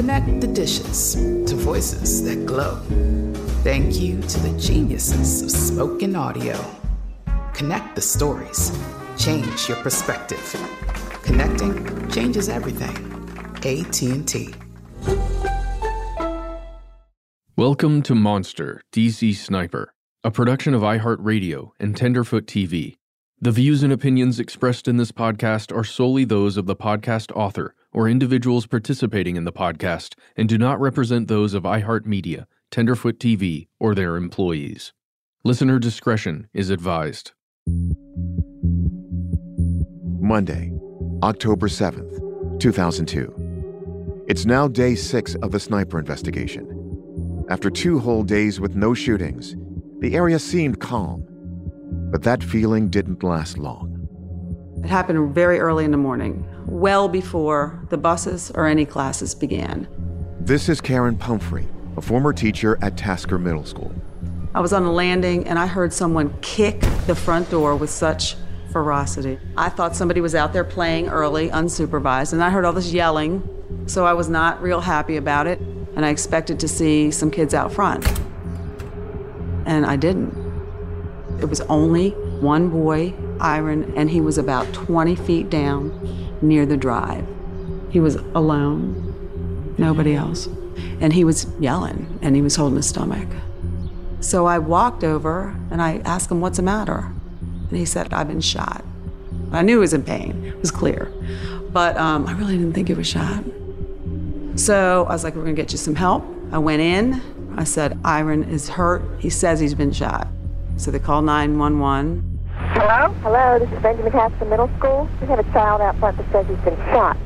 Connect the dishes to voices that glow. Thank you to the geniuses of spoken audio. Connect the stories. Change your perspective. Connecting changes everything. AT&T. Welcome to Monster, DC Sniper, a production of iHeartRadio and Tenderfoot TV. The views and opinions expressed in this podcast are solely those of the podcast author or individuals participating in the podcast and do not represent those of iHeartMedia, Tenderfoot TV, or their employees. Listener discretion is advised. Monday, October 7th, 2002. It's now day six of the sniper investigation. After two whole days with no shootings, the area seemed calm. But that feeling didn't last long. It happened very early in the morning, well before the buses or any classes began. This is Karen Pumphrey, a former teacher at Tasker Middle School. I was on the landing and I heard someone kick the front door with such ferocity. I thought somebody was out there playing early, unsupervised, and I heard all this yelling, so I was not real happy about it and I expected to see some kids out front. And I didn't. It was only one boy, Iran, and he was about 20 feet down near the drive. He was alone, nobody else. And he was yelling and he was holding his stomach. So I walked over and I asked him, What's the matter? And he said, I've been shot. I knew he was in pain, it was clear. But um, I really didn't think he was shot. So I was like, we're gonna get you some help. I went in. I said, Iran is hurt. He says he's been shot. So they called 911. Hello? Hello, this is Benjamin Tasker Middle School. We have a child out front that says he's been shot.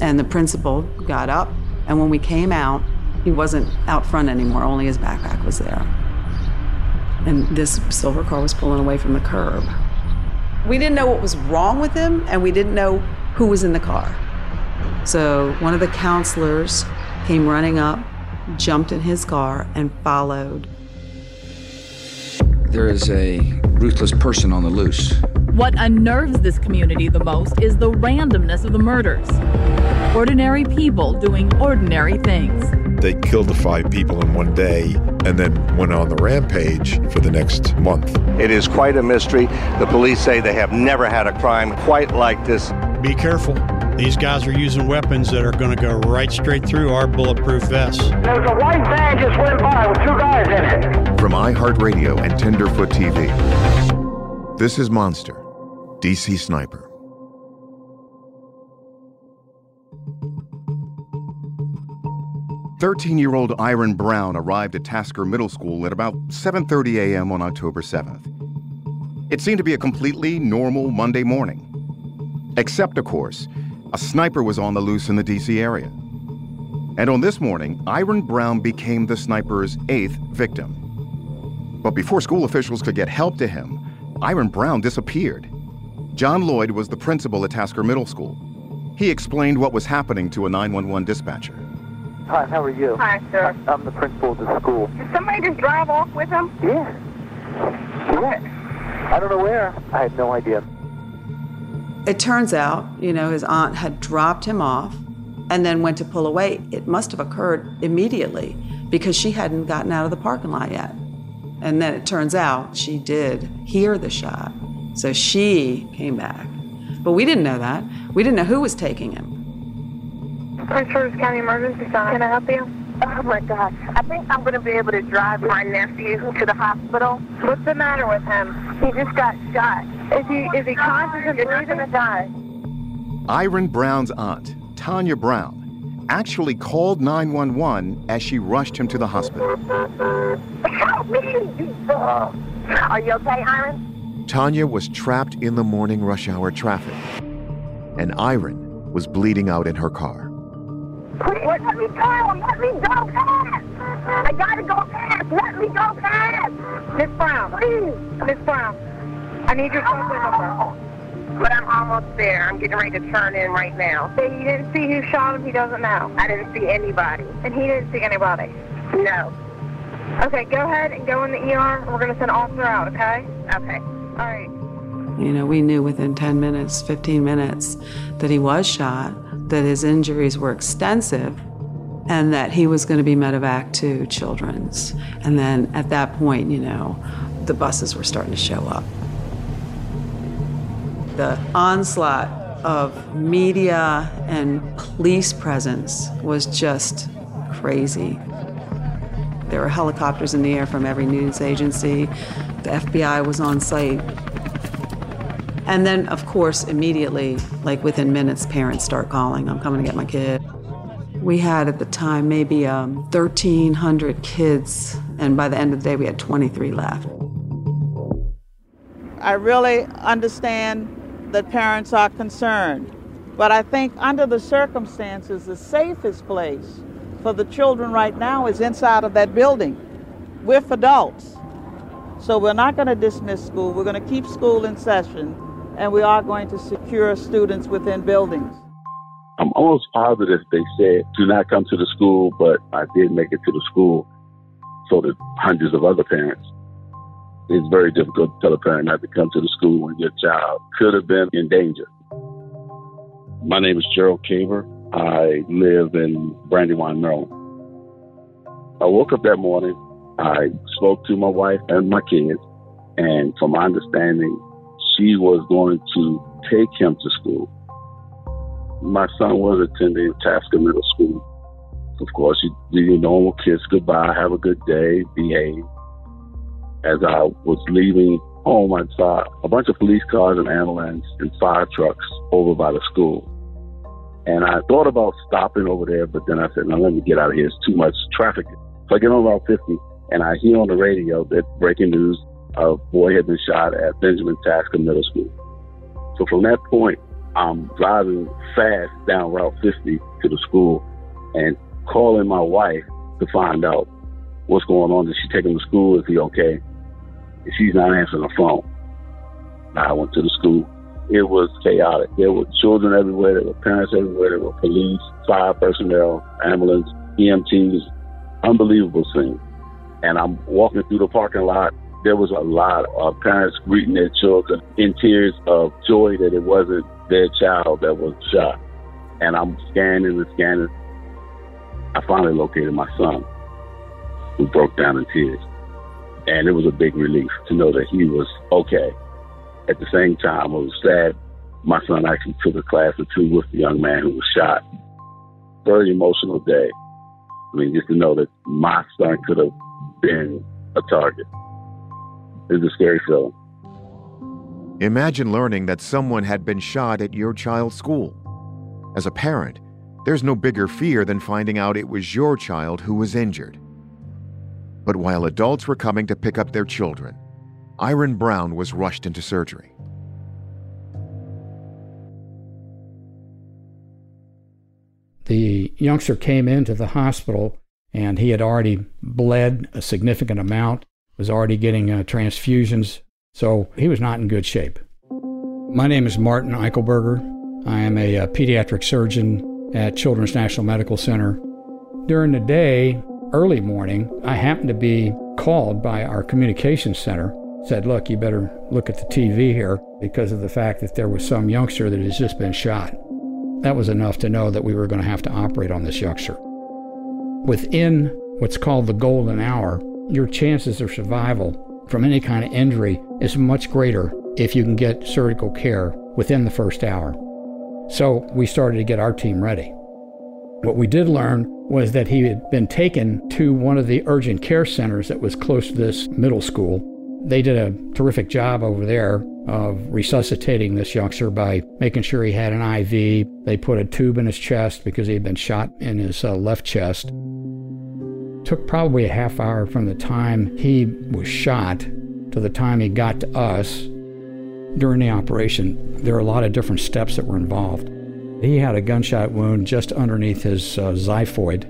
And the principal got up. And when we came out, he wasn't out front anymore, only his backpack was there. And this silver car was pulling away from the curb. We didn't know what was wrong with him, and we didn't know who was in the car. So one of the counselors came running up, jumped in his car, and followed. There is a ruthless person on the loose. What unnerves this community the most is the randomness of the murders. Ordinary people doing ordinary things. They killed the five people in one day and then went on the rampage for the next month. It is quite a mystery. The police say they have never had a crime quite like this. Be careful. These guys are using weapons that are going to go right straight through our bulletproof vests. There's a white van just went by with two guys in it. From iHeartRadio and Tenderfoot TV, this is Monster, DC Sniper. Thirteen-year-old Iran Brown arrived at Tasker Middle School at about 7:30 a.m. on October 7th. It seemed to be a completely normal Monday morning. Except, of course, a sniper was on the loose in the D.C. area. And on this morning, Iran Brown became the sniper's eighth victim. But before school officials could get help to him, Iran Brown disappeared. John Lloyd was the principal at Tasker Middle School. He explained what was happening to a 911 dispatcher. Hi, how are you? Hi, sir. I'm the principal of the school. Did somebody just drive off with him? Yeah. Yeah. I don't know where. I had no idea. It turns out, you know, his aunt had dropped him off and then went to pull away. It must have occurred immediately because she hadn't gotten out of the parking lot yet. And then it turns out she did hear the shot. So she came back. But we didn't know that. We didn't know who was taking him. Prince George's County Emergency Center. Can I help you? Oh my God. I think I'm going to be able to drive my nephew to the hospital. What's the matter with him? He just got shot. Is he is he conscious and not going to die. Iran Brown's aunt, Tanya Brown, actually called 911 as she rushed him to the hospital. Help me! Are you okay, Iran? Tanya was trapped in the morning rush hour traffic, and Iran was bleeding out in her car. Please, let me go! Let me go past! I gotta go past! Let me go past! Miss Brown. Please! Miss Brown. I need your phone number. But I'm almost there. I'm getting ready to turn in right now. He didn't see who shot him. He doesn't know. I didn't see anybody. And he didn't see anybody. No. Okay, go ahead and go in the ER. We're going to send an officer out, okay? Okay. All right. You know, we knew within 10 minutes, 15 minutes, that he was shot, that his injuries were extensive, and that he was going to be medevac to Children's. And then at that point, you know, the buses were starting to show up. The onslaught of media and police presence was just crazy. There were helicopters in the air from every news agency. The FBI was on site. And then, of course, immediately, like within minutes, parents start calling, I'm coming to get my kid. We had at the time maybe um, 1,300 kids, and by the end of the day, we had 23 left. I really understand that parents are concerned, but I think under the circumstances, the safest place for the children right now is inside of that building with adults. So we're not going to dismiss school. We're going to keep school in session, and we are going to secure students within buildings. I'm almost positive they said, do not come to the school, but I did make it to the school. So did hundreds of other parents. It's very difficult to tell a parent not to come to the school when your child could have been in danger. My name is Gerald Caver. I live in Brandywine, Maryland. I woke up that morning. I spoke to my wife and my kids, and from my understanding, she was going to take him to school. My son was attending Tasker Middle School. Of course, you do your normal kiss goodbye, have a good day, behave. As I was leaving home, I saw a bunch of police cars and ambulance and fire trucks over by the school. And I thought about stopping over there, but then I said, no, let me get out of here. It's too much traffic. So I get on Route 50 and I hear on the radio that breaking news a boy had been shot at Benjamin Tasker Middle School. So from that point, I'm driving fast down Route 50 to the school and calling my wife to find out what's going on. Did she take him to school? Is he okay? And she's not answering the phone. I went to the school. It was chaotic. There were children everywhere. There were parents everywhere. There were police, fire personnel, ambulance, EMTs. Unbelievable scene. And I'm walking through the parking lot. There was a lot of parents greeting their children in tears of joy that it wasn't their child that was shot. And I'm scanning and scanning. I finally located my son, who broke down in tears. And it was a big relief to know that he was okay. At the same time, I was sad my son actually took a class or two with the young man who was shot. Very emotional day. I mean, just to know that my son could have been a target. Was a scary feeling. Imagine learning that someone had been shot at your child's school. As a parent, there's no bigger fear than finding out it was your child who was injured. But while adults were coming to pick up their children, Iran Brown was rushed into surgery. The youngster came into the hospital and he had already bled a significant amount, was already getting uh, transfusions, so he was not in good shape. My name is Martin Eichelberger. I am a, a uh, pediatric surgeon at Children's National Medical Center. During the day, early morning, I happened to be called by our communications center. Said, look, you better look at the TV here because of the fact that there was some youngster that has just been shot. That was enough to know that we were going to have to operate on this youngster. Within what's called the golden hour, your chances of survival from any kind of injury is much greater if you can get surgical care within the first hour. So we started to get our team ready. What we did learn was that he had been taken to one of the urgent care centers that was close to this middle school. They did a terrific job over there of resuscitating this youngster by making sure he had an IV. They put a tube in his chest because he had been shot in his uh, left chest. Took probably a half hour from the time he was shot to the time he got to us. During the operation, there were a lot of different steps that were involved. He had a gunshot wound just underneath his uh, xiphoid,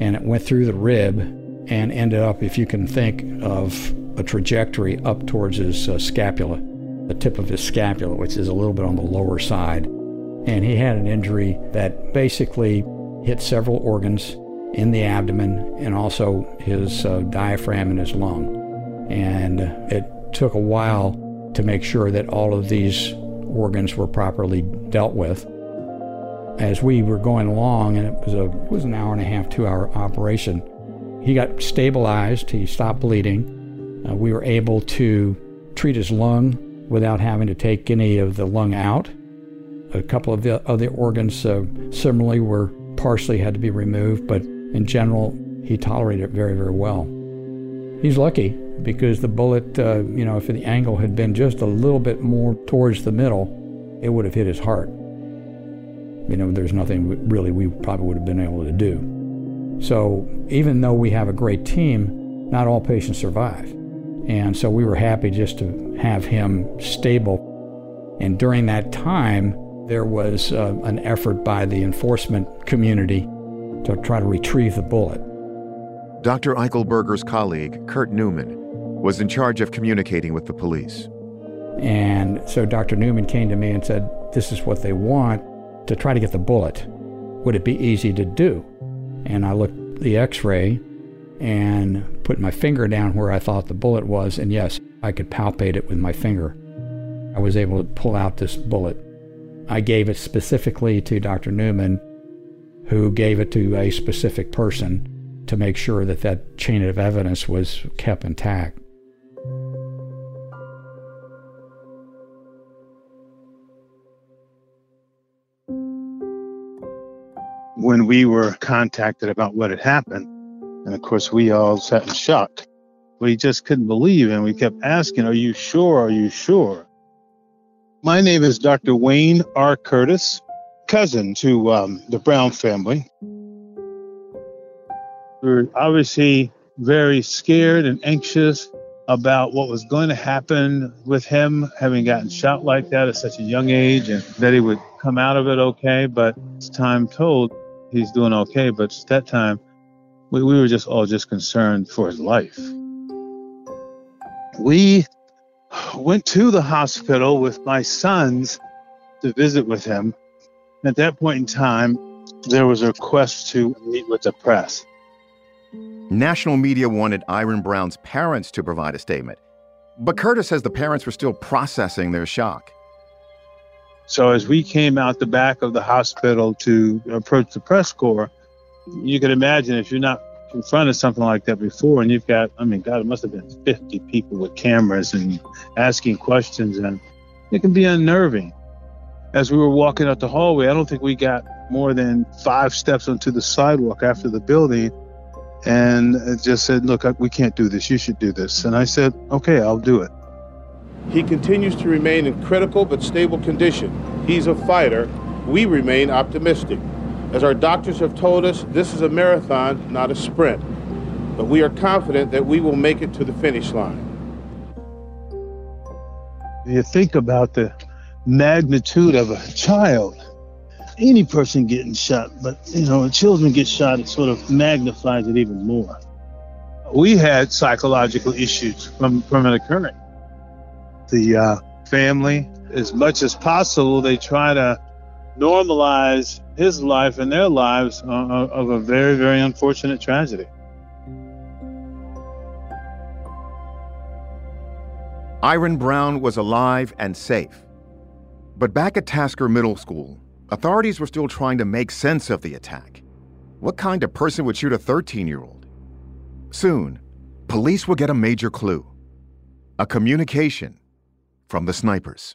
and it went through the rib and ended up, if you can think of a trajectory up towards his uh, scapula the tip of his scapula, which is a little bit on the lower side. And he had an injury that basically hit several organs in the abdomen and also his uh, diaphragm and his lung. And it took a while to make sure that all of these organs were properly dealt with. As we were going along, and it was a it was an hour and a half, two hour operation, he got stabilized. He stopped bleeding. Uh, we were able to treat his lung without having to take any of the lung out. A couple of the other organs uh, similarly were partially had to be removed, but in general, he tolerated it very, very well. He's lucky because the bullet, uh, you know, if the angle had been just a little bit more towards the middle, it would have hit his heart. You know, there's nothing really we probably would have been able to do. So even though we have a great team, not all patients survive. And so we were happy just to have him stable. And during that time, there was uh, an effort by the enforcement community to try to retrieve the bullet. Dr. Eichelberger's colleague, Kurt Newman, was in charge of communicating with the police. And so Dr. Newman came to me and said, This is what they want to try to get the bullet. Would it be easy to do? And I looked the x ray and put my finger down where I thought the bullet was, and yes, I could palpate it with my finger. I was able to pull out this bullet. I gave it specifically to Dr. Newman, who gave it to a specific person to make sure that that chain of evidence was kept intact. When we were contacted about what had happened, and of course, we all sat in shock. We just couldn't believe, and we kept asking, Are you sure? Are you sure? My name is Dr. Wayne R. Curtis, cousin to um, the Brown family. We were obviously very scared and anxious about what was going to happen with him having gotten shot like that at such a young age and that he would come out of it okay. But as time told, he's doing okay. But at that time, we, we were just all just concerned for his life. We went to the hospital with my sons to visit with him. At that point in time, there was a request to meet with the press. National media wanted Iran Brown's parents to provide a statement, but Curtis says the parents were still processing their shock. So as we came out the back of the hospital to approach the press corps, you can imagine if you're not confronted something like that before and you've got, I mean, God, it must have been 50 people with cameras and asking questions and it can be unnerving. As we were walking out the hallway, I don't think we got more than five steps onto the sidewalk after the building and just said, look, we can't do this. You should do this. And I said, okay, I'll do it. He continues to remain in critical but stable condition. He's a fighter. We remain optimistic. As our doctors have told us, this is a marathon, not a sprint. But we are confident that we will make it to the finish line. You think about the magnitude of a child, any person getting shot, but you know, when children get shot, it sort of magnifies it even more. We had psychological issues from, from it occurring the uh, family as much as possible. They try to normalize his life and their lives uh, uh, of a very, very unfortunate tragedy. Iran Brown was alive and safe. But back at Tasker Middle School, authorities were still trying to make sense of the attack. What kind of person would shoot a 13 year old? Soon, police will get a major clue a communication from the snipers.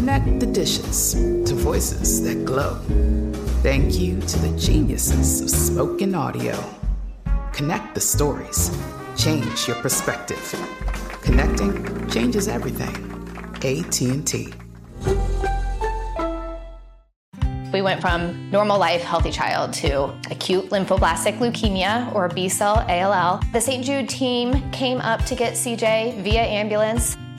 Connect the dishes to voices that glow. Thank you to the geniuses of spoken audio. Connect the stories. Change your perspective. Connecting changes everything. AT&T. We went from normal life, healthy child to acute lymphoblastic leukemia or B cell ALL. The St. Jude team came up to get CJ via ambulance.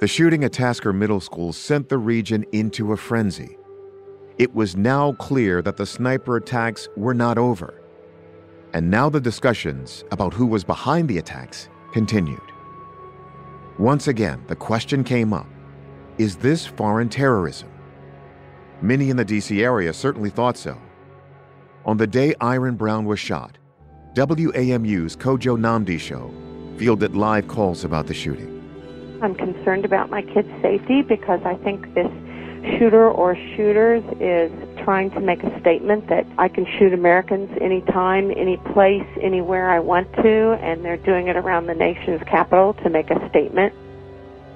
The shooting at Tasker Middle School sent the region into a frenzy. It was now clear that the sniper attacks were not over. And now the discussions about who was behind the attacks continued. Once again, the question came up is this foreign terrorism? Many in the DC area certainly thought so. On the day Iran Brown was shot, WAMU's Kojo Nnamdi show fielded live calls about the shooting. I'm concerned about my kids' safety because I think this shooter or shooters is trying to make a statement that I can shoot Americans anytime, any place, anywhere I want to, and they're doing it around the nation's capital to make a statement.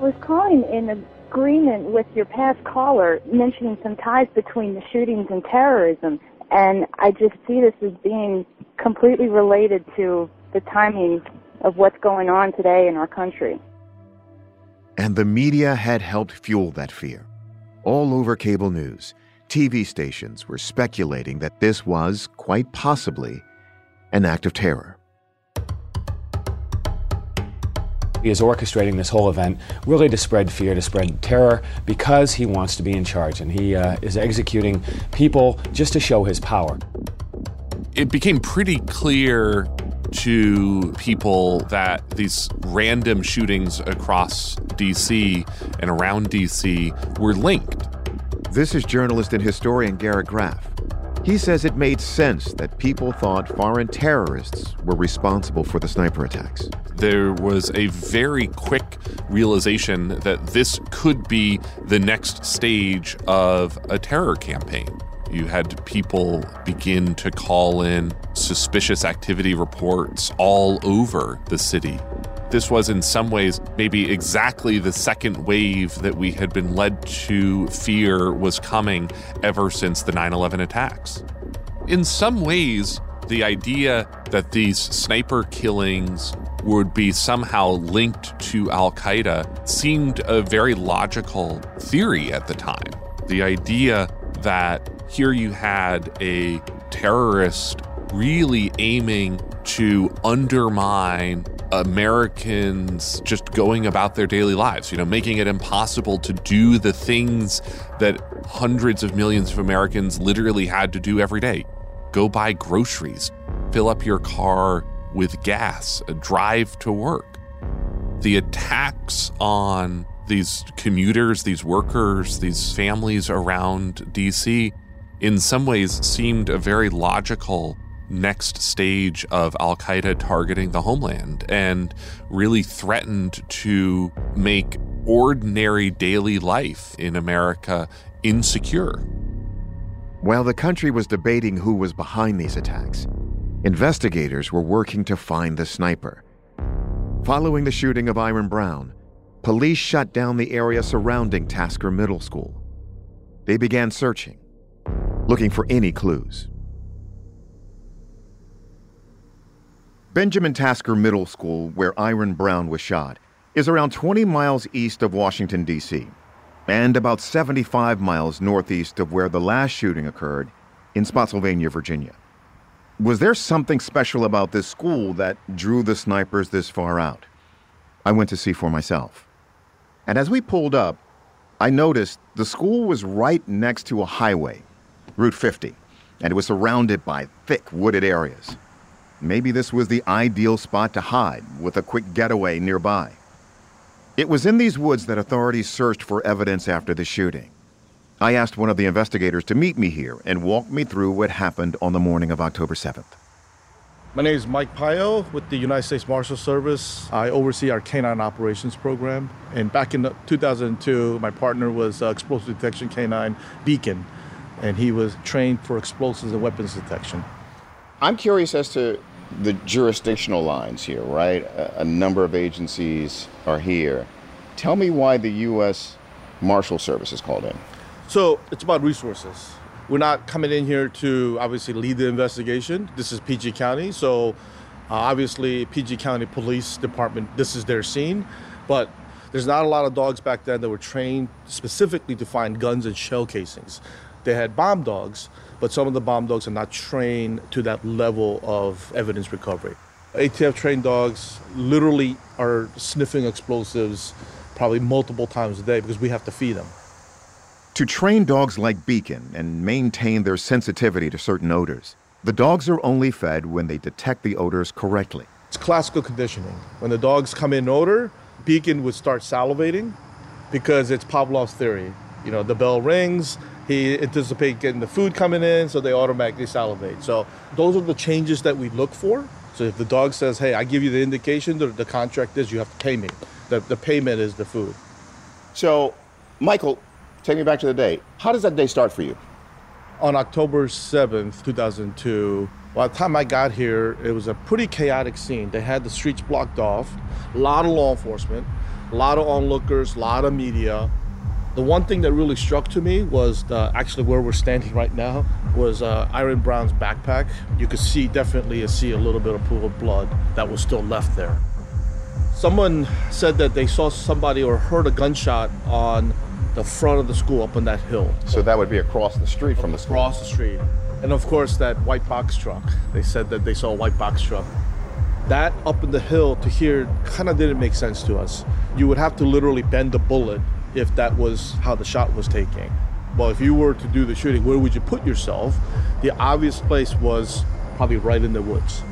I was calling in agreement with your past caller mentioning some ties between the shootings and terrorism, and I just see this as being completely related to the timing of what's going on today in our country. And the media had helped fuel that fear. All over cable news, TV stations were speculating that this was, quite possibly, an act of terror. He is orchestrating this whole event really to spread fear, to spread terror, because he wants to be in charge. And he uh, is executing people just to show his power. It became pretty clear to people that these random shootings across DC and around DC were linked. This is journalist and historian Garrett Graff. He says it made sense that people thought foreign terrorists were responsible for the sniper attacks. There was a very quick realization that this could be the next stage of a terror campaign. You had people begin to call in suspicious activity reports all over the city. This was, in some ways, maybe exactly the second wave that we had been led to fear was coming ever since the 9 11 attacks. In some ways, the idea that these sniper killings would be somehow linked to Al Qaeda seemed a very logical theory at the time. The idea that here you had a terrorist really aiming to undermine Americans just going about their daily lives, you know, making it impossible to do the things that hundreds of millions of Americans literally had to do every day go buy groceries, fill up your car with gas, uh, drive to work. The attacks on these commuters, these workers, these families around DC, in some ways seemed a very logical next stage of Al Qaeda targeting the homeland and really threatened to make ordinary daily life in America insecure. While the country was debating who was behind these attacks, investigators were working to find the sniper. Following the shooting of Iran Brown, police shut down the area surrounding Tasker Middle School. They began searching, looking for any clues. Benjamin Tasker Middle School, where Iran Brown was shot, is around 20 miles east of Washington, D.C., and about 75 miles northeast of where the last shooting occurred in Spotsylvania, Virginia. Was there something special about this school that drew the snipers this far out? I went to see for myself. And as we pulled up, I noticed the school was right next to a highway, Route 50, and it was surrounded by thick wooded areas. Maybe this was the ideal spot to hide with a quick getaway nearby. It was in these woods that authorities searched for evidence after the shooting. I asked one of the investigators to meet me here and walk me through what happened on the morning of October 7th. My name is Mike Pio with the United States Marshal Service. I oversee our canine operations program. And back in 2002, my partner was uh, explosive detection canine Beacon, and he was trained for explosives and weapons detection. I'm curious as to the jurisdictional lines here, right? A, a number of agencies are here. Tell me why the U.S. Marshal Service is called in. So it's about resources. We're not coming in here to obviously lead the investigation. This is PG County, so uh, obviously PG County Police Department, this is their scene, but there's not a lot of dogs back then that were trained specifically to find guns and shell casings. They had bomb dogs, but some of the bomb dogs are not trained to that level of evidence recovery. ATF trained dogs literally are sniffing explosives probably multiple times a day because we have to feed them. To train dogs like Beacon and maintain their sensitivity to certain odors, the dogs are only fed when they detect the odors correctly. It's classical conditioning. When the dogs come in odor, Beacon would start salivating because it's Pavlov's theory. You know, the bell rings, he anticipates getting the food coming in, so they automatically salivate. So those are the changes that we look for. So if the dog says, "Hey, I give you the indication that the contract is you have to pay me," The, the payment is the food. So, Michael, take me back to the day. How does that day start for you? On October 7th, 2002, by the time I got here, it was a pretty chaotic scene. They had the streets blocked off, a lot of law enforcement, a lot of onlookers, a lot of media. The one thing that really struck to me was the, actually where we're standing right now was uh, Iran Brown's backpack. You could see definitely see a little bit of pool of blood that was still left there. Someone said that they saw somebody or heard a gunshot on the front of the school up on that hill. So that would be across the street from the school. Across the street. And of course, that white box truck. They said that they saw a white box truck. That up in the hill to here kind of didn't make sense to us. You would have to literally bend the bullet if that was how the shot was taken. Well, if you were to do the shooting, where would you put yourself? The obvious place was probably right in the woods.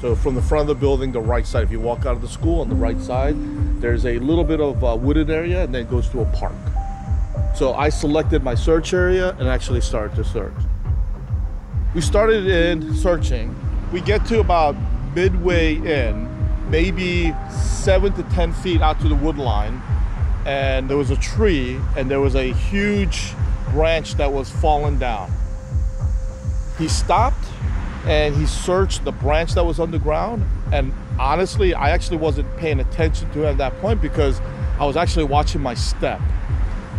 So from the front of the building, the right side, if you walk out of the school on the right side, there's a little bit of uh, wooded area and then it goes to a park. So I selected my search area and actually started to search. We started in searching. We get to about midway in, maybe seven to 10 feet out to the wood line, and there was a tree and there was a huge branch that was fallen down. He stopped and he searched the branch that was on the ground. And honestly, I actually wasn't paying attention to him at that point because I was actually watching my step.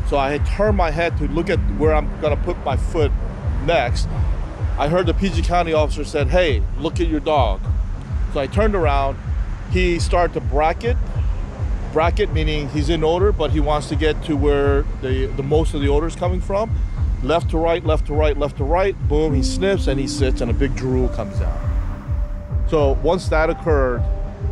So I had turned my head to look at where I'm gonna put my foot next. I heard the PG County officer said, "Hey, look at your dog." So I turned around. He started to bracket. Bracket meaning he's in order, but he wants to get to where the, the most of the odor is coming from. Left to right, left to right, left to right. Boom, he sniffs and he sits, and a big drool comes out. So once that occurred,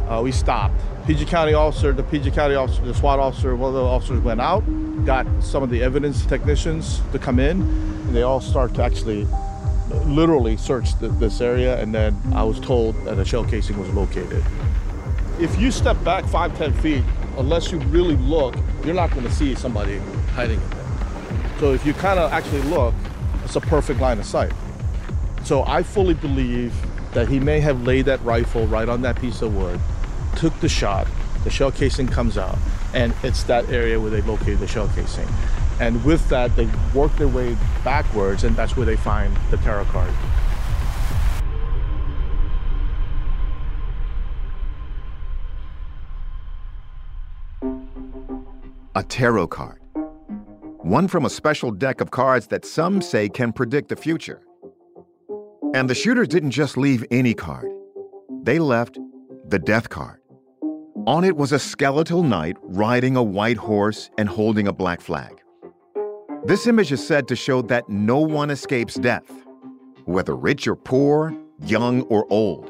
uh, we stopped. PG County officer, the PG County officer, the SWAT officer, one of the officers went out, got some of the evidence technicians to come in, and they all start to actually literally search the, this area. And then I was told that a shell casing was located. If you step back five, ten feet, unless you really look, you're not going to see somebody hiding in there. So if you kind of actually look, it's a perfect line of sight. So I fully believe that he may have laid that rifle right on that piece of wood, took the shot, the shell casing comes out, and it's that area where they located the shell casing. And with that, they work their way backwards, and that's where they find the tarot card. A tarot card. One from a special deck of cards that some say can predict the future. And the shooters didn't just leave any card, they left the death card. On it was a skeletal knight riding a white horse and holding a black flag. This image is said to show that no one escapes death, whether rich or poor, young or old.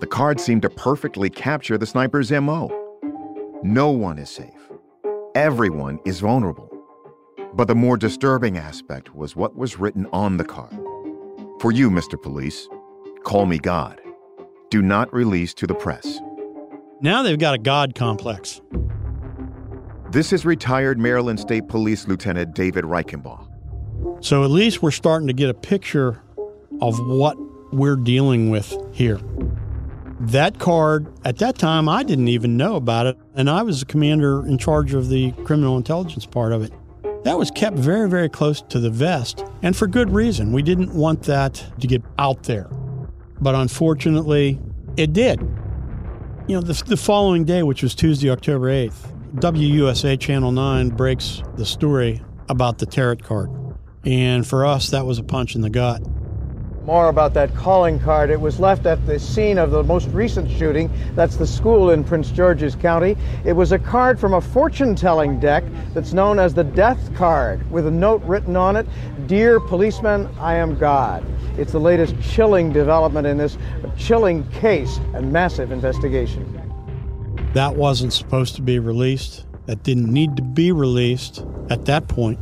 The card seemed to perfectly capture the sniper's MO. No one is safe. Everyone is vulnerable. But the more disturbing aspect was what was written on the card. For you, Mr. Police, call me God. Do not release to the press. Now they've got a God complex. This is retired Maryland State Police Lieutenant David Reichenbach. So at least we're starting to get a picture of what we're dealing with here. That card, at that time, I didn't even know about it, and I was the commander in charge of the criminal intelligence part of it. That was kept very, very close to the vest, and for good reason. We didn't want that to get out there. But unfortunately, it did. You know, the, the following day, which was Tuesday, October 8th, WUSA Channel 9 breaks the story about the tarot card. And for us, that was a punch in the gut. More about that calling card. It was left at the scene of the most recent shooting. That's the school in Prince George's County. It was a card from a fortune telling deck that's known as the Death Card, with a note written on it Dear policeman, I am God. It's the latest chilling development in this chilling case and massive investigation. That wasn't supposed to be released. That didn't need to be released at that point.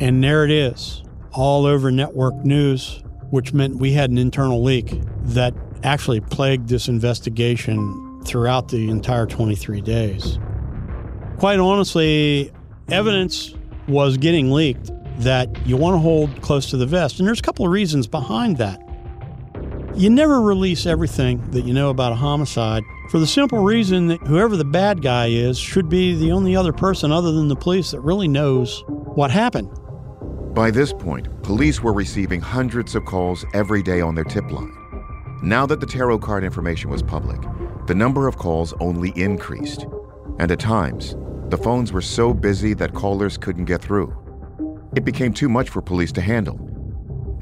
And there it is, all over network news which meant we had an internal leak that actually plagued this investigation throughout the entire 23 days. Quite honestly, evidence was getting leaked that you want to hold close to the vest. And there's a couple of reasons behind that. You never release everything that you know about a homicide for the simple reason that whoever the bad guy is should be the only other person other than the police that really knows what happened. By this point, police were receiving hundreds of calls every day on their tip line. Now that the tarot card information was public, the number of calls only increased. And at times, the phones were so busy that callers couldn't get through. It became too much for police to handle,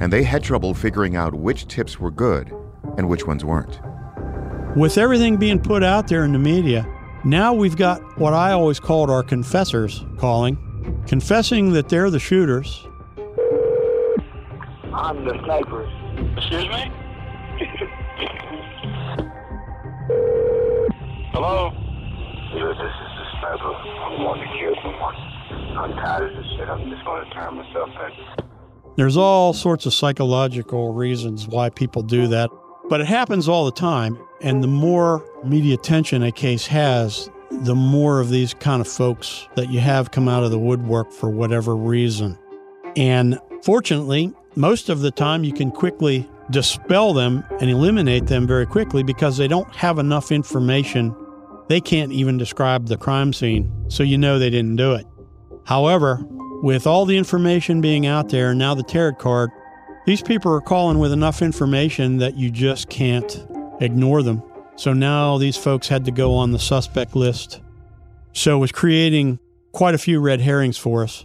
and they had trouble figuring out which tips were good and which ones weren't. With everything being put out there in the media, now we've got what I always called our confessors calling, confessing that they're the shooters. I'm the sniper. Excuse me? Hello? Yo, this is the sniper. I want to kill someone. I'm tired of this shit. I'm just going to turn myself in. There's all sorts of psychological reasons why people do that, but it happens all the time. And the more media attention a case has, the more of these kind of folks that you have come out of the woodwork for whatever reason. And fortunately, most of the time you can quickly dispel them and eliminate them very quickly because they don't have enough information. They can't even describe the crime scene, so you know they didn't do it. However, with all the information being out there and now the tarot card, these people are calling with enough information that you just can't ignore them. So now these folks had to go on the suspect list. So it was creating quite a few red herrings for us.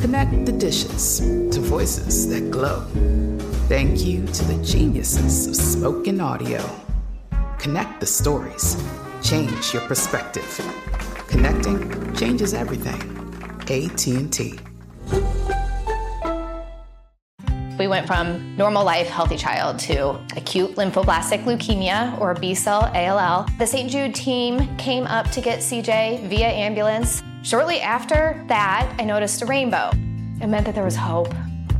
Connect the dishes to voices that glow. Thank you to the geniuses of spoken audio. Connect the stories. Change your perspective. Connecting changes everything. AT&T. We went from normal life, healthy child to acute lymphoblastic leukemia or B cell ALL. The St. Jude team came up to get CJ via ambulance. Shortly after that, I noticed a rainbow. It meant that there was hope.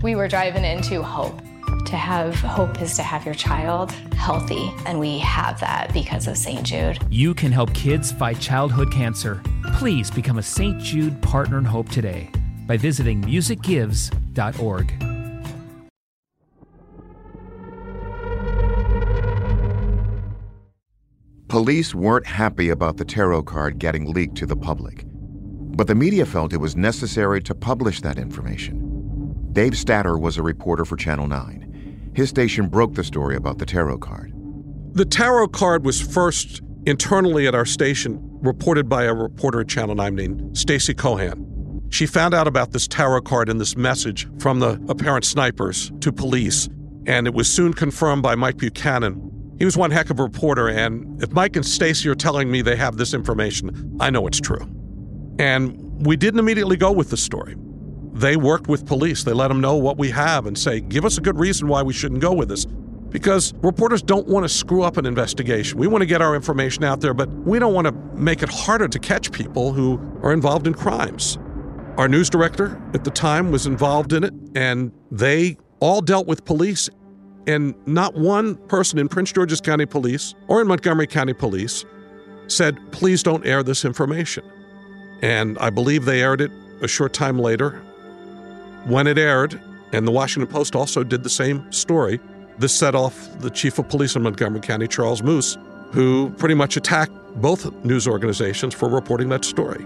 We were driving into hope. To have hope is to have your child healthy, and we have that because of St. Jude. You can help kids fight childhood cancer. Please become a St. Jude Partner in Hope today by visiting musicgives.org. Police weren't happy about the tarot card getting leaked to the public, but the media felt it was necessary to publish that information. Dave Statter was a reporter for Channel 9. His station broke the story about the tarot card. The tarot card was first internally at our station reported by a reporter at Channel 9 named Stacy Cohan. She found out about this tarot card and this message from the apparent snipers to police, and it was soon confirmed by Mike Buchanan. He was one heck of a reporter, and if Mike and Stacy are telling me they have this information, I know it's true. And we didn't immediately go with the story. They worked with police. They let them know what we have and say, give us a good reason why we shouldn't go with this. Because reporters don't want to screw up an investigation. We want to get our information out there, but we don't want to make it harder to catch people who are involved in crimes. Our news director at the time was involved in it, and they all dealt with police. And not one person in Prince George's County Police or in Montgomery County Police said, please don't air this information. And I believe they aired it a short time later. When it aired, and the Washington Post also did the same story, this set off the chief of police in Montgomery County, Charles Moose, who pretty much attacked both news organizations for reporting that story.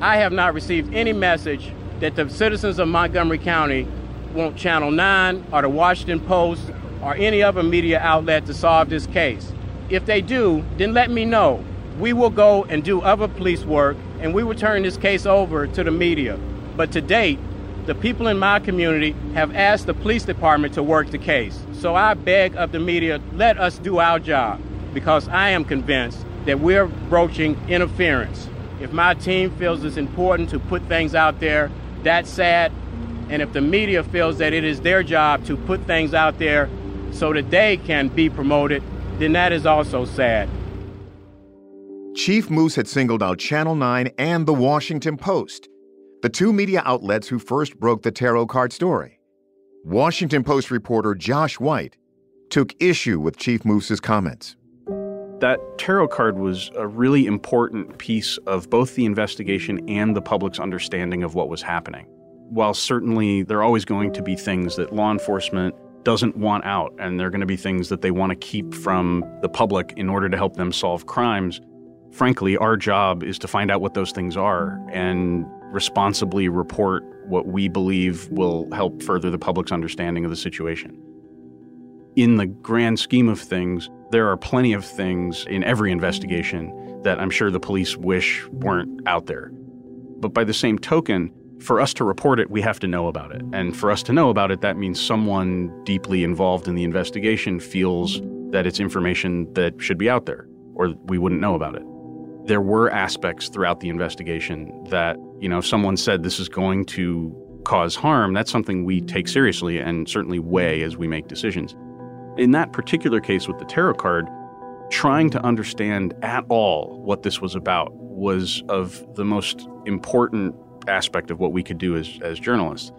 I have not received any message that the citizens of Montgomery County want Channel 9 or the Washington Post or any other media outlet to solve this case. If they do, then let me know. We will go and do other police work and we will turn this case over to the media. But to date, the people in my community have asked the police department to work the case. So I beg of the media, let us do our job because I am convinced that we're broaching interference. If my team feels it's important to put things out there, that's sad. And if the media feels that it is their job to put things out there so that they can be promoted, then that is also sad. Chief Moose had singled out Channel 9 and The Washington Post, the two media outlets who first broke the tarot card story. Washington Post reporter Josh White took issue with Chief Moose's comments. That tarot card was a really important piece of both the investigation and the public's understanding of what was happening. While certainly there are always going to be things that law enforcement doesn't want out, and there are going to be things that they want to keep from the public in order to help them solve crimes, frankly, our job is to find out what those things are and responsibly report what we believe will help further the public's understanding of the situation. In the grand scheme of things, there are plenty of things in every investigation that I'm sure the police wish weren't out there. But by the same token, for us to report it, we have to know about it. And for us to know about it, that means someone deeply involved in the investigation feels that it's information that should be out there, or we wouldn't know about it. There were aspects throughout the investigation that, you know, someone said this is going to cause harm, that's something we take seriously and certainly weigh as we make decisions. In that particular case with the tarot card, trying to understand at all what this was about was of the most important aspect of what we could do as, as journalists.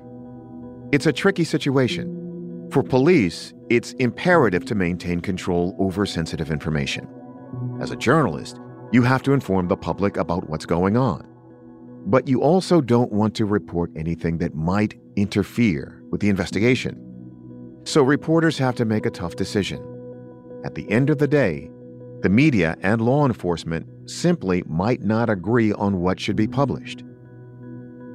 It's a tricky situation. For police, it's imperative to maintain control over sensitive information. As a journalist, you have to inform the public about what's going on. But you also don't want to report anything that might interfere with the investigation. So reporters have to make a tough decision. At the end of the day, the media and law enforcement simply might not agree on what should be published.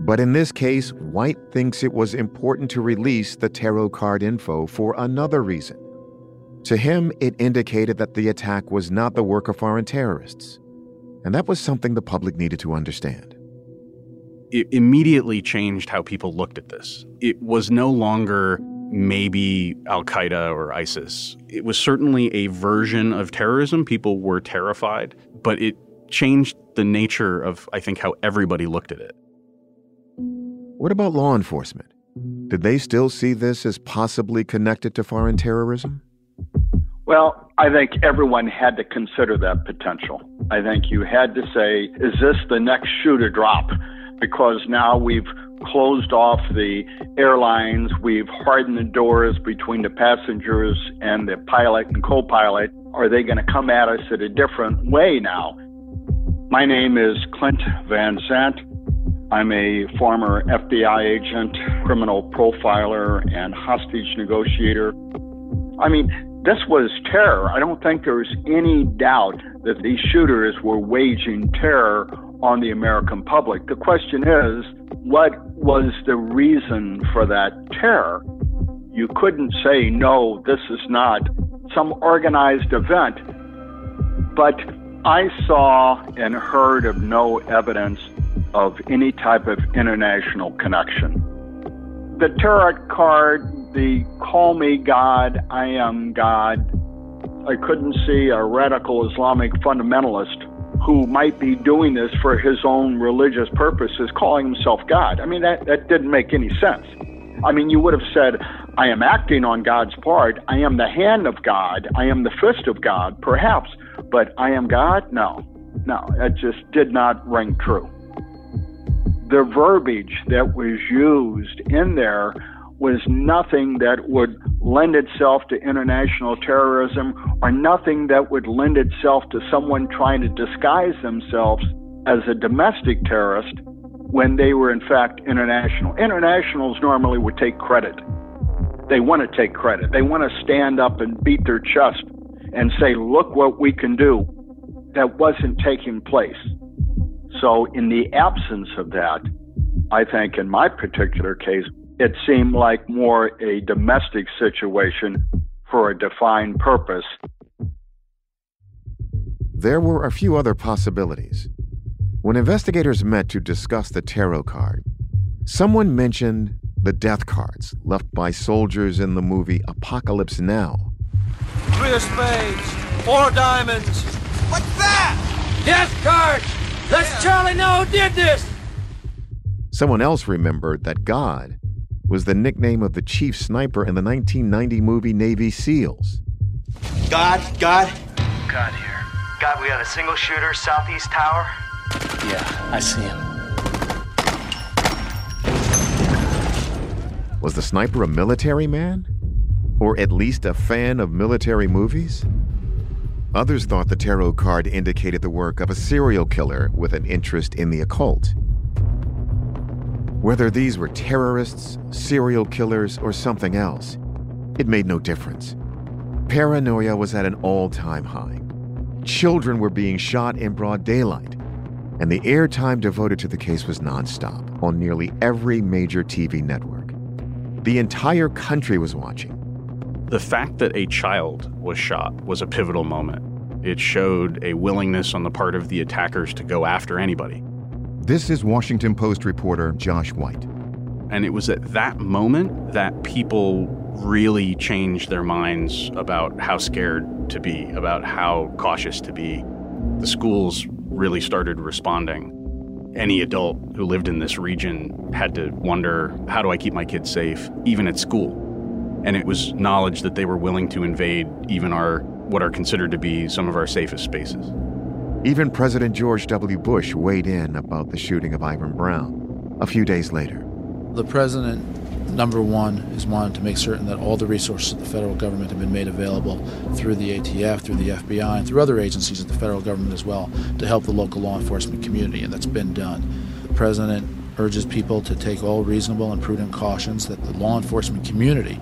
But in this case, White thinks it was important to release the tarot card info for another reason. To him, it indicated that the attack was not the work of foreign terrorists. And that was something the public needed to understand. It immediately changed how people looked at this. It was no longer maybe Al Qaeda or ISIS. It was certainly a version of terrorism. People were terrified, but it changed the nature of, I think, how everybody looked at it. What about law enforcement? Did they still see this as possibly connected to foreign terrorism? Well, I think everyone had to consider that potential. I think you had to say, is this the next shoe to drop? Because now we've closed off the airlines, we've hardened the doors between the passengers and the pilot and co pilot. Are they going to come at us in a different way now? My name is Clint Van Zandt. I'm a former FBI agent, criminal profiler, and hostage negotiator. I mean, this was terror. I don't think there's any doubt that these shooters were waging terror on the American public. The question is, what was the reason for that terror? You couldn't say, no, this is not some organized event. But I saw and heard of no evidence of any type of international connection. The tarot card, the call me God, I am God, I couldn't see a radical Islamic fundamentalist who might be doing this for his own religious purposes calling himself God. I mean, that, that didn't make any sense. I mean, you would have said, I am acting on God's part. I am the hand of God. I am the fist of God, perhaps. But I am God? No. No, it just did not ring true. The verbiage that was used in there was nothing that would lend itself to international terrorism or nothing that would lend itself to someone trying to disguise themselves as a domestic terrorist when they were in fact international. Internationals normally would take credit. They want to take credit. They want to stand up and beat their chest and say, look what we can do. That wasn't taking place. So, in the absence of that, I think in my particular case, it seemed like more a domestic situation for a defined purpose. There were a few other possibilities. When investigators met to discuss the tarot card, someone mentioned the death cards left by soldiers in the movie Apocalypse Now. Three of spades, four diamonds. What's that? Death cards! Let's Charlie know who did this! Someone else remembered that God was the nickname of the chief sniper in the 1990 movie Navy SEALs. God, God. God here. God, we have a single shooter, southeast tower. Yeah, I see him. Was the sniper a military man? Or at least a fan of military movies? Others thought the tarot card indicated the work of a serial killer with an interest in the occult. Whether these were terrorists, serial killers, or something else, it made no difference. Paranoia was at an all time high. Children were being shot in broad daylight, and the airtime devoted to the case was nonstop on nearly every major TV network. The entire country was watching. The fact that a child was shot was a pivotal moment. It showed a willingness on the part of the attackers to go after anybody. This is Washington Post reporter Josh White. And it was at that moment that people really changed their minds about how scared to be, about how cautious to be. The schools really started responding. Any adult who lived in this region had to wonder how do I keep my kids safe, even at school? And it was knowledge that they were willing to invade even our what are considered to be some of our safest spaces. Even President George W. Bush weighed in about the shooting of Iran Brown a few days later. The president, number one, is wanting to make certain that all the resources of the federal government have been made available through the ATF, through the FBI, and through other agencies of the federal government as well to help the local law enforcement community, and that's been done. The president urges people to take all reasonable and prudent cautions that the law enforcement community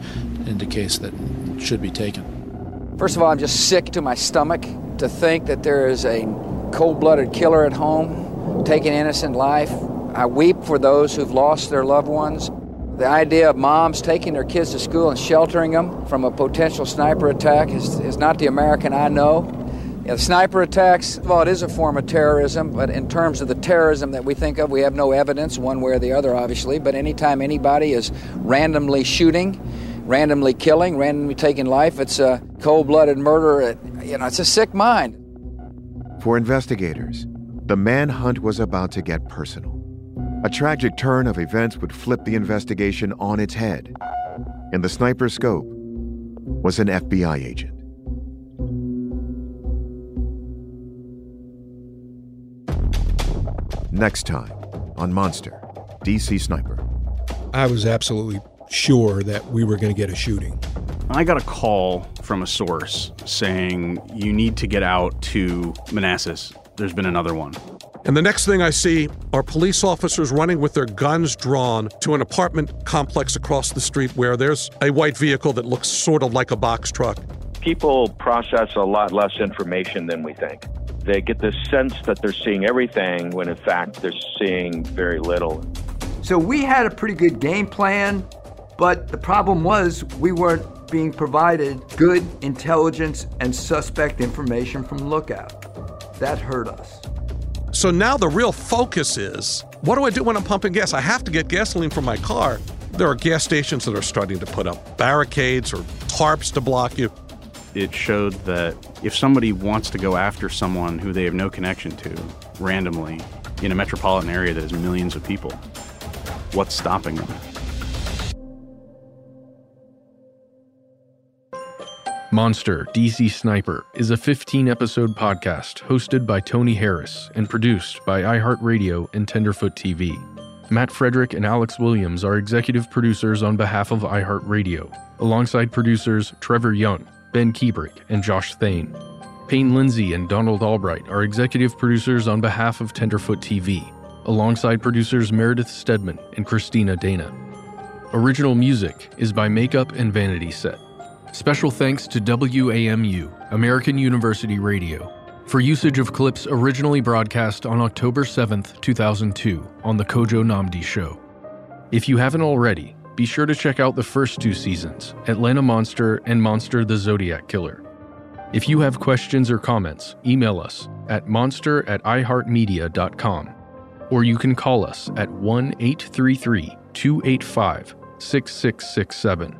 indicates that should be taken. First of all, I'm just sick to my stomach to think that there is a cold blooded killer at home taking innocent life. I weep for those who've lost their loved ones. The idea of moms taking their kids to school and sheltering them from a potential sniper attack is, is not the American I know. Yeah, sniper attacks, well, it is a form of terrorism, but in terms of the terrorism that we think of, we have no evidence one way or the other, obviously. But anytime anybody is randomly shooting, randomly killing, randomly taking life, it's a cold blooded murder. It, you know, it's a sick mind. For investigators, the manhunt was about to get personal. A tragic turn of events would flip the investigation on its head. In the sniper's scope was an FBI agent. Next time on Monster, DC Sniper. I was absolutely sure that we were going to get a shooting. I got a call from a source saying you need to get out to Manassas. There's been another one. And the next thing I see are police officers running with their guns drawn to an apartment complex across the street where there's a white vehicle that looks sort of like a box truck. People process a lot less information than we think. They get this sense that they're seeing everything when in fact they're seeing very little. So we had a pretty good game plan, but the problem was we weren't being provided good intelligence and suspect information from Lookout. That hurt us. So now the real focus is what do I do when I'm pumping gas? I have to get gasoline for my car. There are gas stations that are starting to put up barricades or tarps to block you. It showed that if somebody wants to go after someone who they have no connection to randomly in a metropolitan area that has millions of people, what's stopping them? Monster DC Sniper is a 15 episode podcast hosted by Tony Harris and produced by iHeartRadio and Tenderfoot TV. Matt Frederick and Alex Williams are executive producers on behalf of iHeartRadio, alongside producers Trevor Young, Ben Keebrick, and Josh Thane. Payne Lindsay and Donald Albright are executive producers on behalf of Tenderfoot TV, alongside producers Meredith Stedman and Christina Dana. Original music is by Makeup and Vanity Set. Special thanks to WAMU, American University Radio, for usage of clips originally broadcast on October 7, 2002, on The Kojo Nnamdi Show. If you haven't already, be sure to check out the first two seasons Atlanta Monster and Monster the Zodiac Killer. If you have questions or comments, email us at monster at iheartmedia.com or you can call us at 1 833 285 6667.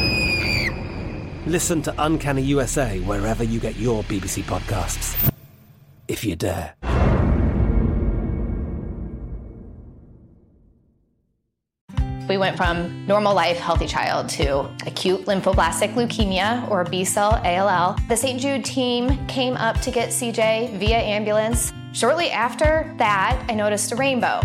Listen to Uncanny USA wherever you get your BBC podcasts, if you dare. We went from normal life, healthy child to acute lymphoblastic leukemia or B cell ALL. The St. Jude team came up to get CJ via ambulance. Shortly after that, I noticed a rainbow.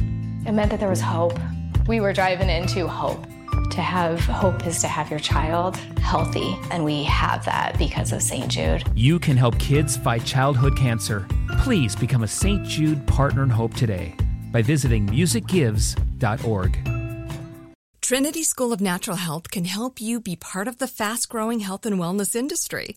It meant that there was hope. We were driving into hope. To have hope is to have your child healthy, and we have that because of St. Jude. You can help kids fight childhood cancer. Please become a St. Jude Partner in Hope today by visiting musicgives.org. Trinity School of Natural Health can help you be part of the fast growing health and wellness industry.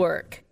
Network.